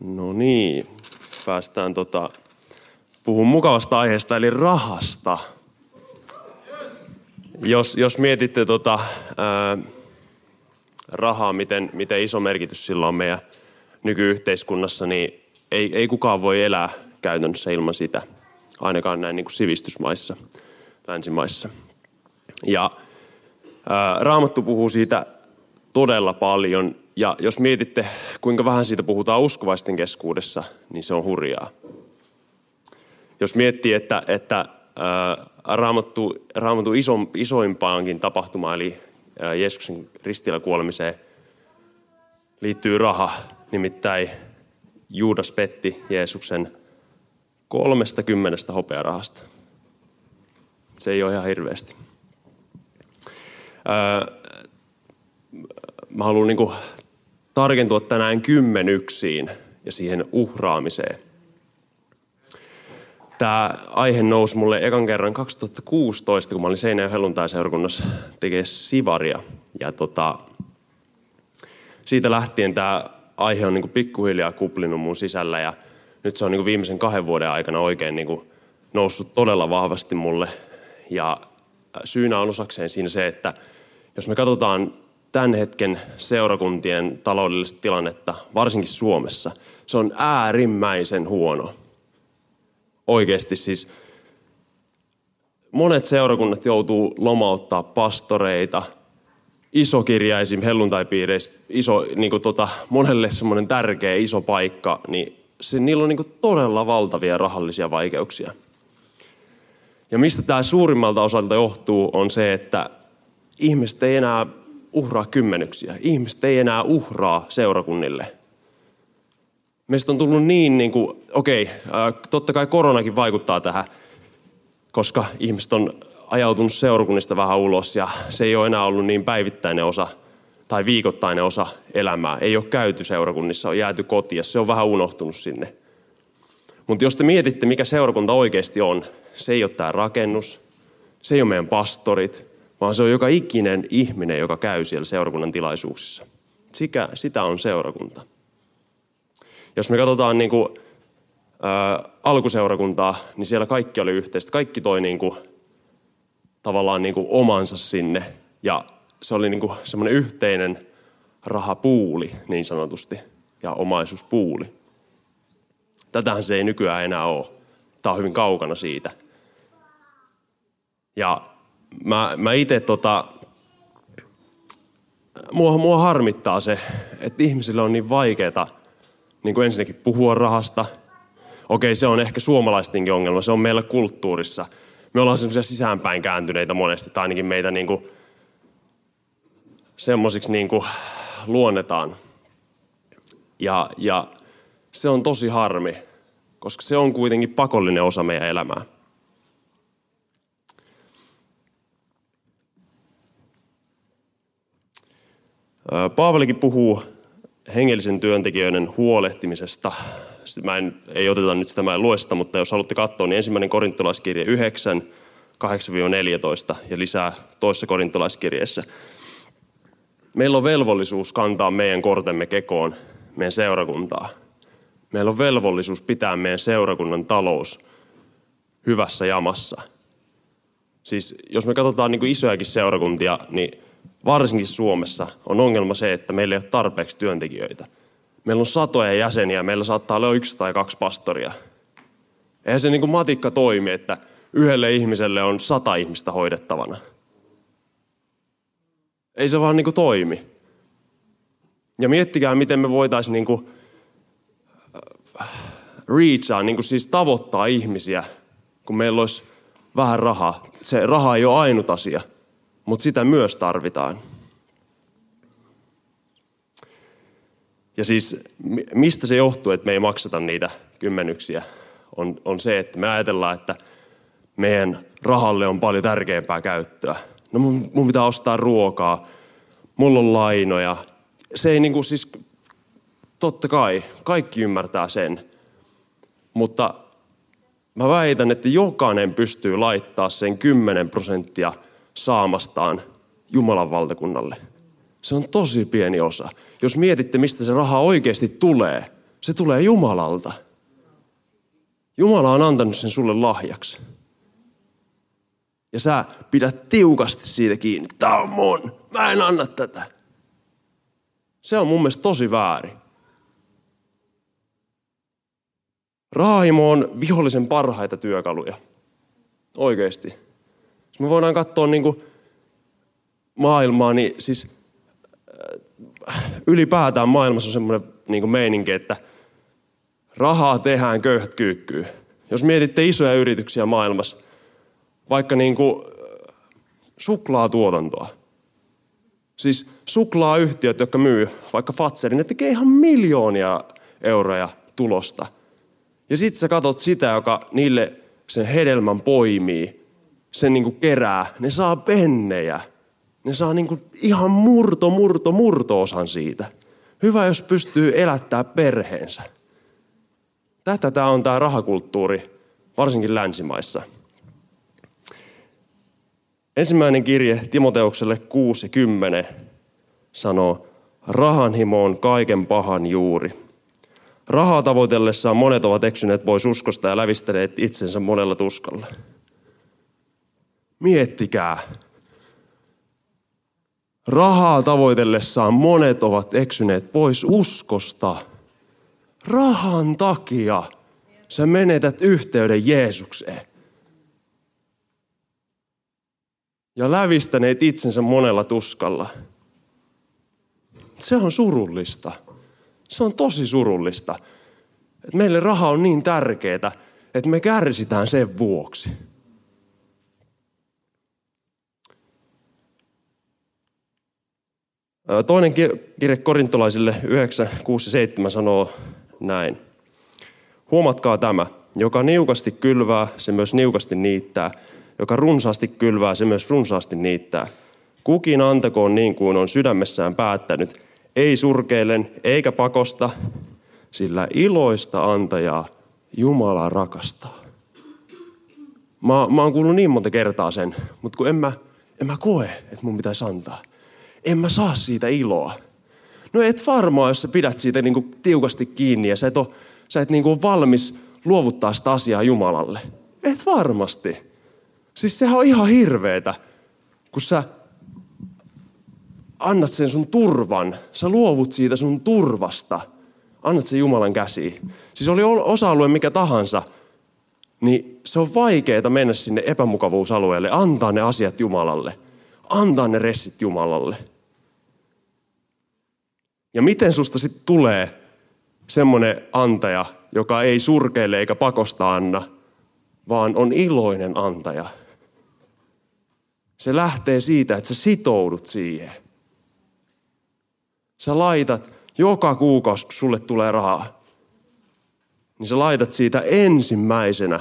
No niin, päästään tota, puhun mukavasta aiheesta, eli rahasta. Jos, jos mietitte tota, ää, rahaa, miten, miten iso merkitys sillä on meidän nykyyhteiskunnassa, niin ei, ei kukaan voi elää käytännössä ilman sitä, ainakaan näin niin kuin sivistysmaissa, länsimaissa. Ja ää, Raamattu puhuu siitä todella paljon, ja jos mietitte, kuinka vähän siitä puhutaan uskovaisten keskuudessa, niin se on hurjaa. Jos miettii, että, että ää, raamattu, raamattu iso, isoimpaankin tapahtumaan, eli ää, Jeesuksen ristillä kuolemiseen, liittyy raha. Nimittäin Juudas petti Jeesuksen kolmesta kymmenestä hopearahasta. Se ei ole ihan hirveästi. Ää, mä haluan niin tarkentua tänään kymmenyksiin ja siihen uhraamiseen. Tämä aihe nousi mulle ekan kerran 2016, kun mä olin Seinäjoen helluntai-seurakunnassa tekee Sivaria. Ja tota, siitä lähtien tämä aihe on niin pikkuhiljaa kuplinut mun sisällä ja nyt se on niin viimeisen kahden vuoden aikana oikein niin noussut todella vahvasti mulle. Ja syynä on osakseen siinä se, että jos me katsotaan tämän hetken seurakuntien taloudellista tilannetta, varsinkin Suomessa, se on äärimmäisen huono. Oikeasti siis monet seurakunnat joutuu lomauttaa pastoreita, isokirjaisim helluntaipiireissä, iso, niin kuin tota, monelle semmoinen tärkeä iso paikka, niin se, niillä on niin kuin todella valtavia rahallisia vaikeuksia. Ja mistä tämä suurimmalta osalta johtuu, on se, että ihmiset ei enää uhraa kymmenyksiä. Ihmiset ei enää uhraa seurakunnille. Meistä on tullut niin, niin kuin, okei, okay, totta kai koronakin vaikuttaa tähän, koska ihmiset on ajautunut seurakunnista vähän ulos ja se ei ole enää ollut niin päivittäinen osa tai viikoittainen osa elämää. Ei ole käyty seurakunnissa, on jääty kotiin ja se on vähän unohtunut sinne. Mutta jos te mietitte, mikä seurakunta oikeasti on, se ei ole tämä rakennus, se ei ole meidän pastorit, vaan se on joka ikinen ihminen, joka käy siellä seurakunnan tilaisuuksissa. Sikä, sitä on seurakunta. Jos me katsotaan niin kuin, ä, alkuseurakuntaa, niin siellä kaikki oli yhteistä. Kaikki toi niin kuin, tavallaan niin kuin omansa sinne. Ja se oli niin semmoinen yhteinen rahapuuli niin sanotusti ja omaisuuspuuli. Tätähän se ei nykyään enää ole. Tämä on hyvin kaukana siitä. Ja mä, mä itse tota, mua, mua harmittaa se, että ihmisille on niin vaikeaa niin kuin ensinnäkin puhua rahasta. Okei, se on ehkä suomalaistenkin ongelma, se on meillä kulttuurissa. Me ollaan semmoisia sisäänpäin kääntyneitä monesti, tai ainakin meitä niin kuin, semmoisiksi niin kuin luonnetaan. Ja, ja se on tosi harmi, koska se on kuitenkin pakollinen osa meidän elämää. Paavalikin puhuu hengellisen työntekijöiden huolehtimisesta. Mä en, ei oteta nyt sitä, mä en lue sitä, mutta jos haluatte katsoa, niin ensimmäinen korintolaiskirje 9, 8-14 ja lisää toisessa korintolaiskirjeessä. Meillä on velvollisuus kantaa meidän kortemme kekoon meidän seurakuntaa. Meillä on velvollisuus pitää meidän seurakunnan talous hyvässä jamassa. Siis jos me katsotaan niin kuin isojakin seurakuntia, niin varsinkin Suomessa, on ongelma se, että meillä ei ole tarpeeksi työntekijöitä. Meillä on satoja jäseniä, meillä saattaa olla yksi tai kaksi pastoria. Eihän se niin kuin matikka toimi, että yhdelle ihmiselle on sata ihmistä hoidettavana. Ei se vaan niin kuin toimi. Ja miettikää, miten me voitaisiin niin kuin äh, reachaa, niin kuin siis tavoittaa ihmisiä, kun meillä olisi vähän rahaa. Se raha ei ole ainut asia – mutta sitä myös tarvitaan. Ja siis mistä se johtuu, että me ei makseta niitä kymmenyksiä, on, on se, että me ajatellaan, että meidän rahalle on paljon tärkeämpää käyttöä. No mun, mun pitää ostaa ruokaa, mulla on lainoja. Se ei niin kuin siis, totta kai, kaikki ymmärtää sen. Mutta mä väitän, että jokainen pystyy laittaa sen 10 prosenttia – saamastaan Jumalan valtakunnalle. Se on tosi pieni osa. Jos mietitte, mistä se raha oikeasti tulee, Se tulee Jumalalta. Jumala on antanut sen sulle lahjaksi. Ja sä pidät tiukasti siitä kiinni. Tää on mun. Mä en anna tätä. Se on mun mielestä tosi väärin. Raahimo on vihollisen parhaita työkaluja. Oikeesti. Me voidaan katsoa niin kuin maailmaa, niin siis äh, ylipäätään maailmassa on semmoinen niin kuin meininki, että rahaa tehdään köyhät kyykkyy. Jos mietitte isoja yrityksiä maailmassa, vaikka niin kuin äh, suklaatuotantoa. Siis suklaayhtiöt, jotka myy vaikka Fatserin, ne tekee ihan miljoonia euroja tulosta. Ja sitten sä katot sitä, joka niille sen hedelmän poimii, sen niin kuin kerää, ne saa pennejä. Ne saa niin kuin ihan murto, murto, murto-osan siitä. Hyvä, jos pystyy elättää perheensä. Tätä tämä on tämä rahakulttuuri, varsinkin länsimaissa. Ensimmäinen kirje Timoteukselle 6 10 sanoo, rahanhimo on kaiken pahan juuri. Rahaa tavoitellessaan monet ovat eksyneet pois uskosta ja lävistäneet itsensä monella tuskalla. Miettikää. Rahaa tavoitellessaan monet ovat eksyneet pois uskosta. Rahan takia sä menetät yhteyden Jeesukseen. Ja lävistäneet itsensä monella tuskalla. Se on surullista. Se on tosi surullista. Että meille raha on niin tärkeää, että me kärsitään sen vuoksi. Toinen kirje korintolaisille 9, 6 ja 7 sanoo näin. Huomatkaa tämä. Joka niukasti kylvää, se myös niukasti niittää. Joka runsaasti kylvää, se myös runsaasti niittää. Kukin antakoon niin kuin on sydämessään päättänyt, ei surkeilen eikä pakosta, sillä iloista antajaa Jumala rakastaa. Mä, mä oon kuullut niin monta kertaa sen, mutta kun en mä, en mä koe, että mun pitäisi antaa en mä saa siitä iloa. No et varmaan, jos sä pidät siitä niin kuin tiukasti kiinni ja sä et ole, sä et niin kuin valmis luovuttaa sitä asiaa Jumalalle. Et varmasti. Siis sehän on ihan hirveetä, kun sä annat sen sun turvan, sä luovut siitä sun turvasta, annat sen Jumalan käsiin. Siis oli osa-alue mikä tahansa, niin se on vaikeaa mennä sinne epämukavuusalueelle, antaa ne asiat Jumalalle – antaa ne ressit Jumalalle. Ja miten susta sitten tulee semmoinen antaja, joka ei surkeile eikä pakosta anna, vaan on iloinen antaja. Se lähtee siitä, että sä sitoudut siihen. Sä laitat joka kuukausi, kun sulle tulee rahaa, niin sä laitat siitä ensimmäisenä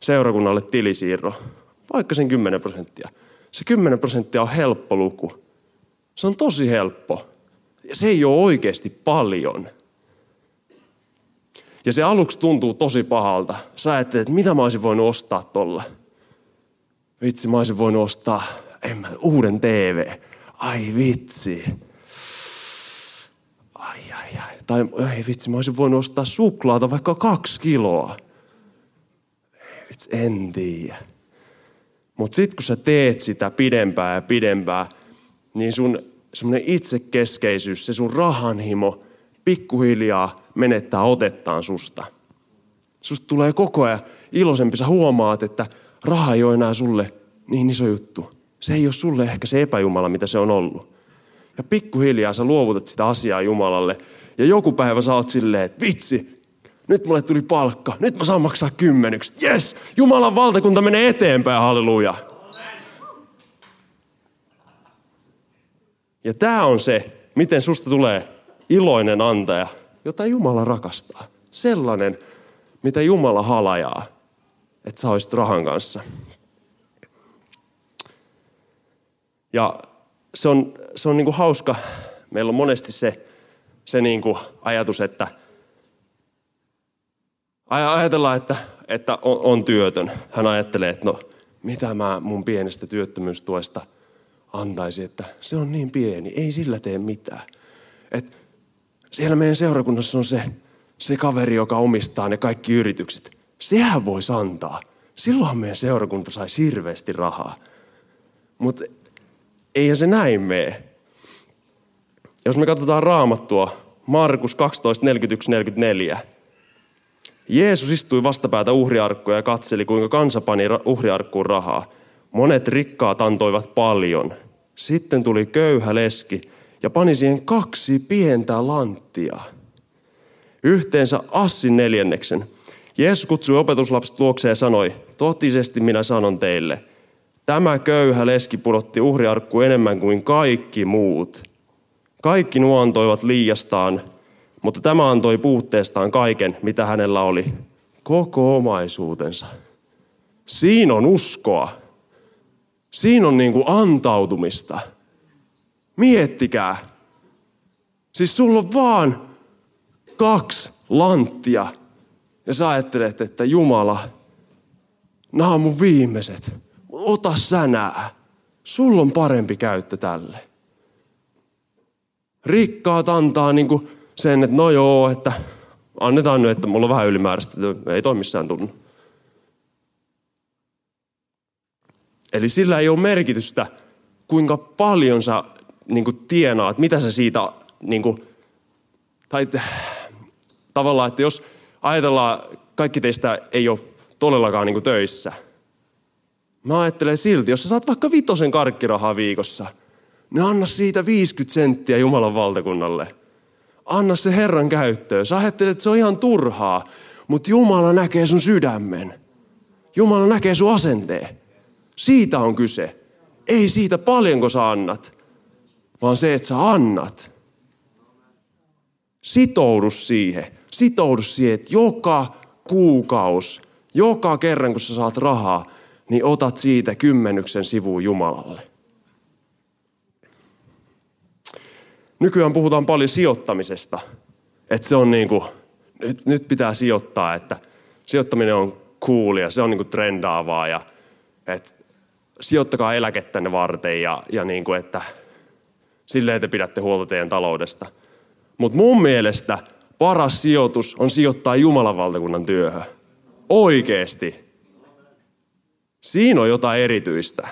seurakunnalle tilisiirro, vaikka sen 10 prosenttia se 10 prosenttia on helppo luku. Se on tosi helppo. Se ei ole oikeasti paljon. Ja se aluksi tuntuu tosi pahalta. Sä ajattelet, että mitä mä olisin voinut ostaa tolla. Vitsi, mä olisin voinut ostaa en mä, uuden TV. Ai vitsi. Ai ai ai. Tai ei vitsi, mä olisin voinut ostaa suklaata vaikka kaksi kiloa. Ei vitsi, en tiedä. Mutta sitten kun sä teet sitä pidempää ja pidempää, niin sun semmoinen itsekeskeisyys, se sun rahanhimo pikkuhiljaa menettää otettaan susta. Susta tulee koko ajan iloisempi. Sä huomaat, että raha ei ole enää sulle niin iso juttu. Se ei ole sulle ehkä se epäjumala, mitä se on ollut. Ja pikkuhiljaa sä luovutat sitä asiaa Jumalalle. Ja joku päivä sä oot silleen, että vitsi, nyt mulle tuli palkka, nyt mä saan maksaa kymmenykset. Yes, Jumalan valtakunta menee eteenpäin, halleluja. Ja tämä on se, miten susta tulee iloinen antaja, jota Jumala rakastaa. Sellainen, mitä Jumala halajaa, että sä olisit rahan kanssa. Ja se on, se on niinku hauska. Meillä on monesti se, se niinku ajatus, että – Ajatellaan, että, että on, on työtön. Hän ajattelee, että no, mitä mä mun pienestä työttömyystuesta antaisi, että se on niin pieni, ei sillä tee mitään. Et siellä meidän seurakunnassa on se se kaveri, joka omistaa ne kaikki yritykset, sehän voisi antaa. Silloin meidän seurakunta saisi hirveästi rahaa. Mutta eihän se näin mene. Jos me katsotaan raamattua, Markus 12, 41, 44. Jeesus istui vastapäätä uhriarkkoja ja katseli, kuinka kansa pani uhriarkkuun rahaa. Monet rikkaat antoivat paljon. Sitten tuli köyhä leski ja pani siihen kaksi pientä lanttia. Yhteensä assin neljänneksen. Jeesus kutsui opetuslapset luokseen ja sanoi, totisesti minä sanon teille, tämä köyhä leski pudotti uhriarkku enemmän kuin kaikki muut. Kaikki nuo antoivat liiastaan, mutta tämä antoi puutteestaan kaiken, mitä hänellä oli. Koko omaisuutensa. Siinä on uskoa. Siinä on niin kuin antautumista. Miettikää. Siis sulla on vaan kaksi lanttia. Ja sä ajattelet, että Jumala, nämä on mun viimeiset. Ota sänää. Sulla on parempi käyttö tälle. Rikkaat antaa niin kuin sen, että no joo, että annetaan nyt, että mulla on vähän ylimääräistä, ei toi missään tunnu. Eli sillä ei ole merkitystä, kuinka paljon sä niin kuin tienaat, mitä sä siitä, niin kuin, tai tavallaan, että jos ajatellaan, kaikki teistä ei ole todellakaan niin kuin töissä. Mä ajattelen silti, jos sä saat vaikka vitosen karkkirahaa viikossa, niin anna siitä 50 senttiä Jumalan valtakunnalle. Anna se Herran käyttöön. Sä ajattelet, että se on ihan turhaa, mutta Jumala näkee sun sydämen. Jumala näkee sun asenteen. Siitä on kyse. Ei siitä paljonko sä annat, vaan se, että sä annat. Sitoudu siihen. Sitoudu siihen, että joka kuukaus, joka kerran kun sä saat rahaa, niin otat siitä kymmenyksen sivuun Jumalalle. Nykyään puhutaan paljon sijoittamisesta. Että se on niin kuin, nyt, nyt pitää sijoittaa, että sijoittaminen on coolia, se on niin kuin trendaavaa ja että sijoittakaa eläkettänne varten ja, ja niin kuin, että silleen te pidätte huolta teidän taloudesta. Mutta mun mielestä paras sijoitus on sijoittaa Jumalan valtakunnan työhön. Oikeesti. Siinä on jotain erityistä.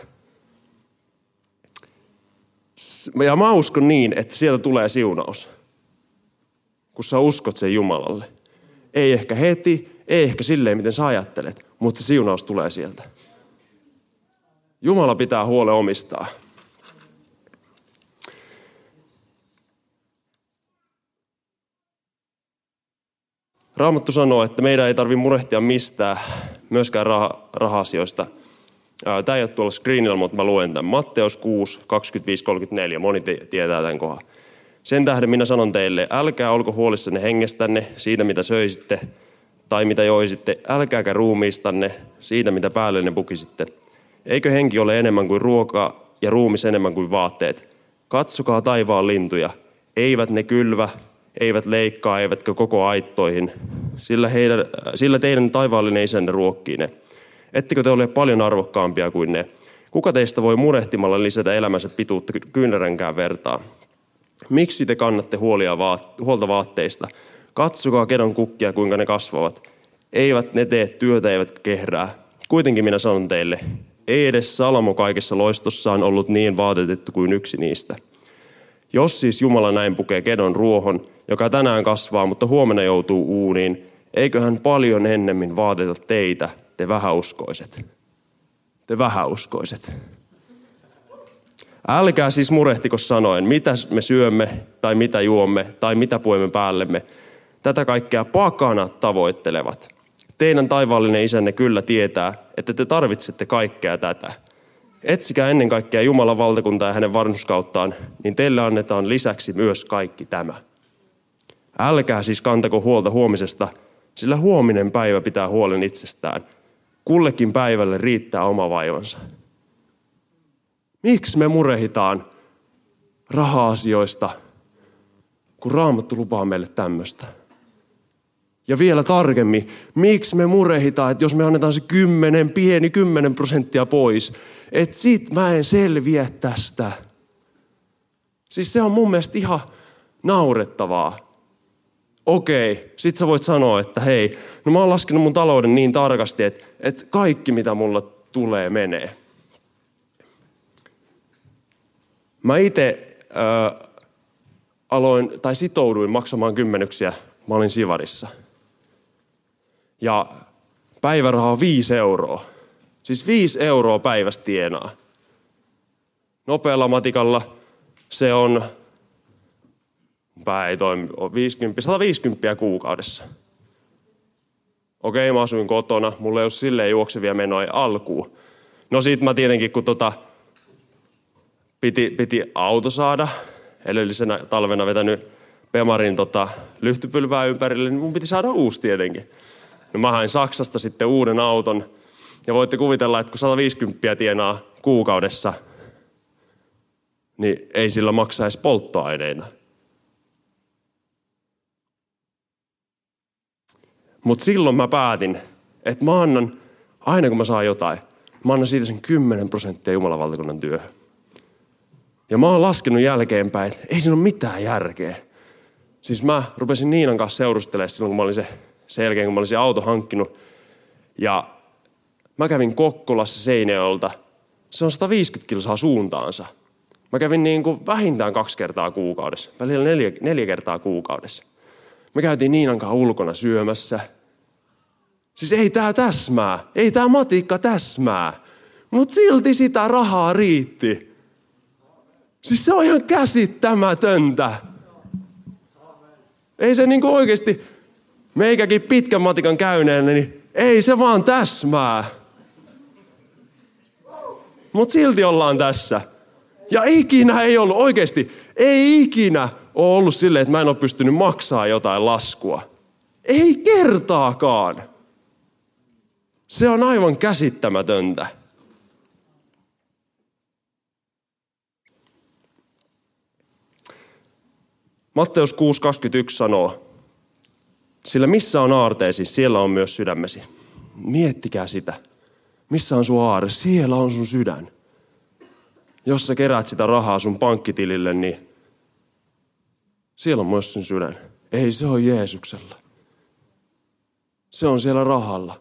Ja mä uskon niin, että sieltä tulee siunaus. Kun sä uskot sen Jumalalle. Ei ehkä heti, ei ehkä silleen, miten sä ajattelet, mutta se siunaus tulee sieltä. Jumala pitää huole omistaa. Raamattu sanoo, että meidän ei tarvitse murehtia mistään, myöskään rah- raha-asioista. Tämä ei ole tuolla screenillä, mutta mä luen tämän. Matteus 6, 25-34. Moni tietää tämän kohan. Sen tähden minä sanon teille, älkää olko huolissanne hengestänne, siitä mitä söisitte tai mitä joisitte. Älkääkä ruumiistanne, siitä mitä päälle pukisitte. Eikö henki ole enemmän kuin ruoka ja ruumis enemmän kuin vaatteet? Katsokaa taivaan lintuja. Eivät ne kylvä, eivät leikkaa, eivätkä koko aittoihin, sillä, heidän, sillä teidän taivaallinen isänne ruokkii ne. Ettekö te ole paljon arvokkaampia kuin ne? Kuka teistä voi murehtimalla lisätä elämänsä pituutta kyynäränkään vertaa? Miksi te kannatte huolia vaat, huolta vaatteista? Katsokaa kedon kukkia, kuinka ne kasvavat. Eivät ne tee työtä, eivät kehrää. Kuitenkin minä sanon teille, ei edes Salomo kaikessa loistossaan ollut niin vaatetettu kuin yksi niistä. Jos siis Jumala näin pukee kedon ruohon, joka tänään kasvaa, mutta huomenna joutuu uuniin, eikö hän paljon ennemmin vaateta teitä, te vähäuskoiset. Te vähäuskoiset. Älkää siis murehtiko sanoen, mitä me syömme, tai mitä juomme, tai mitä puemme päällemme. Tätä kaikkea pakanat tavoittelevat. Teidän taivaallinen isänne kyllä tietää, että te tarvitsette kaikkea tätä. Etsikää ennen kaikkea Jumalan valtakuntaa ja hänen varmuskauttaan, niin teille annetaan lisäksi myös kaikki tämä. Älkää siis kantako huolta huomisesta, sillä huominen päivä pitää huolen itsestään. Kullekin päivälle riittää oma vaivansa. Miksi me murehitaan raha-asioista, kun Raamattu lupaa meille tämmöistä? Ja vielä tarkemmin, miksi me murehitaan, että jos me annetaan se kymmenen, pieni kymmenen prosenttia pois, että sit mä en selviä tästä. Siis se on mun mielestä ihan naurettavaa. okei, sit sä voit sanoa, että hei, no mä oon laskenut mun talouden niin tarkasti, että, että kaikki mitä mulla tulee menee. Mä itse äh, aloin, tai sitouduin maksamaan kymmenyksiä, mä olin Sivarissa. Ja päiväraha on viisi euroa. Siis viisi euroa päivästä tienaa. Nopealla matikalla se on, pää ei toimi, 50, 150 kuukaudessa. Okei, mä asuin kotona, mulla ei ole silleen juoksevia menoja alkuun. No sit mä tietenkin, kun tota, piti, piti auto saada, edellisenä talvena vetänyt Pemarin tota, lyhtypylvää ympärille, niin mun piti saada uusi tietenkin. No mä hain Saksasta sitten uuden auton. Ja voitte kuvitella, että kun 150 tienaa kuukaudessa, niin ei sillä maksaisi polttoaineina. Mutta silloin mä päätin, että mä annan, aina kun mä saan jotain, mä annan siitä sen 10 prosenttia Jumalan valtakunnan työhön. Ja mä oon laskenut jälkeenpäin, että ei siinä ole mitään järkeä. Siis mä rupesin Niinan kanssa seurustelemaan silloin, kun mä olin se, sen jälkeen, kun mä olisin auto hankkinut. Ja mä kävin Kokkolassa Seinäjolta. Se on 150 kilsaa suuntaansa. Mä kävin niin kuin vähintään kaksi kertaa kuukaudessa, välillä neljä, neljä kertaa kuukaudessa. Me käytiin Niinan kanssa ulkona syömässä. Siis ei tää täsmää, ei tää matikka täsmää. Mutta silti sitä rahaa riitti. Siis se on ihan käsittämätöntä. Ei se niinku oikeasti, meikäkin pitkän matikan käyneenä, niin ei se vaan täsmää. Mutta silti ollaan tässä. Ja ikinä ei ollut, oikeasti, ei ikinä ole ollut silleen, että mä en ole pystynyt maksaa jotain laskua. Ei kertaakaan. Se on aivan käsittämätöntä. Matteus 6.21 sanoo, sillä missä on aarteesi, siellä on myös sydämesi. Miettikää sitä. Missä on sun aare? Siellä on sun sydän. Jos sä kerät sitä rahaa sun pankkitilille, niin siellä on myös sun sydän. Ei, se on Jeesuksella. Se on siellä rahalla.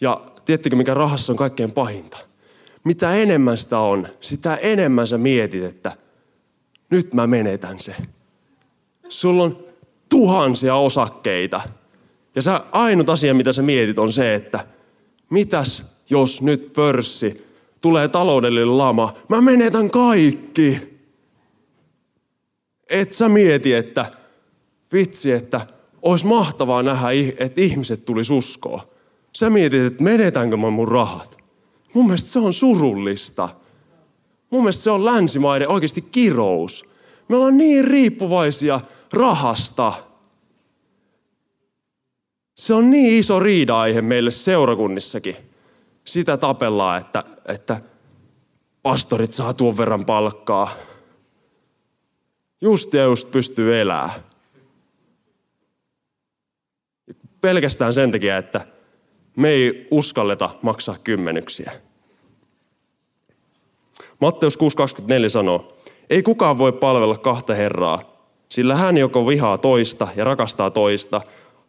Ja tiedättekö, mikä rahassa on kaikkein pahinta? Mitä enemmän sitä on, sitä enemmän sä mietit, että nyt mä menetän se. Sulla on tuhansia osakkeita. Ja sä, ainut asia, mitä sä mietit, on se, että mitäs jos nyt pörssi tulee taloudellinen lama, mä menetän kaikki. Et sä mieti, että vitsi, että olisi mahtavaa nähdä, että ihmiset tuli uskoa. Sä mietit, että menetänkö mä mun rahat. Mun mielestä se on surullista. Mun mielestä se on länsimaiden oikeasti kirous. Me ollaan niin riippuvaisia rahasta. Se on niin iso riida-aihe meille seurakunnissakin. Sitä tapellaan, että, että pastorit saa tuon verran palkkaa. Just ja just pystyy elää. Pelkästään sen takia, että me ei uskalleta maksaa kymmenyksiä. Matteus 6.24 sanoo, ei kukaan voi palvella kahta herraa, sillä hän joko vihaa toista ja rakastaa toista,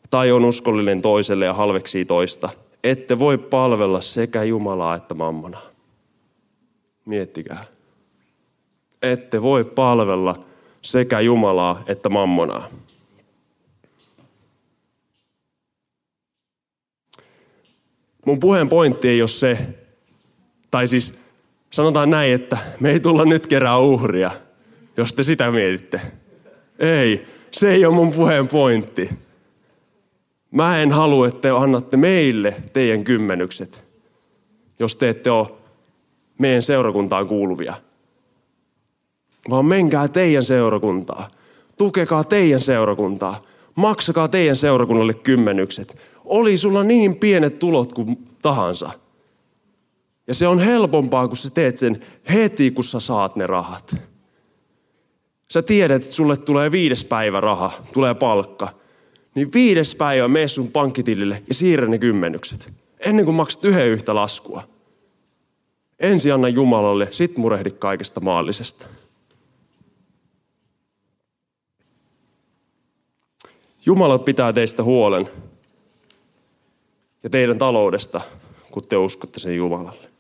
tai on uskollinen toiselle ja halveksii toista. Ette voi palvella sekä Jumalaa että mammonaa. Miettikää. Ette voi palvella sekä Jumalaa että mammonaa. Mun puheen pointti ei ole se, tai siis sanotaan näin, että me ei tulla nyt kerää uhria, jos te sitä mietitte. Ei, se ei ole mun puheen pointti. Mä en halua, että te annatte meille teidän kymmenykset, jos te ette ole meidän seurakuntaan kuuluvia. Vaan menkää teidän seurakuntaa. Tukekaa teidän seurakuntaa. Maksakaa teidän seurakunnalle kymmenykset. Oli sulla niin pienet tulot kuin tahansa. Ja se on helpompaa, kun sä teet sen heti, kun sä saat ne rahat. Sä tiedät, että sulle tulee viides päivä raha, tulee palkka. Niin viides päivä mene sun pankkitilille ja siirrä ne kymmenykset. Ennen kuin maksat yhden yhtä laskua. Ensi anna Jumalalle, sit murehdi kaikesta maallisesta. Jumala pitää teistä huolen ja teidän taloudesta, kun te uskotte sen Jumalalle.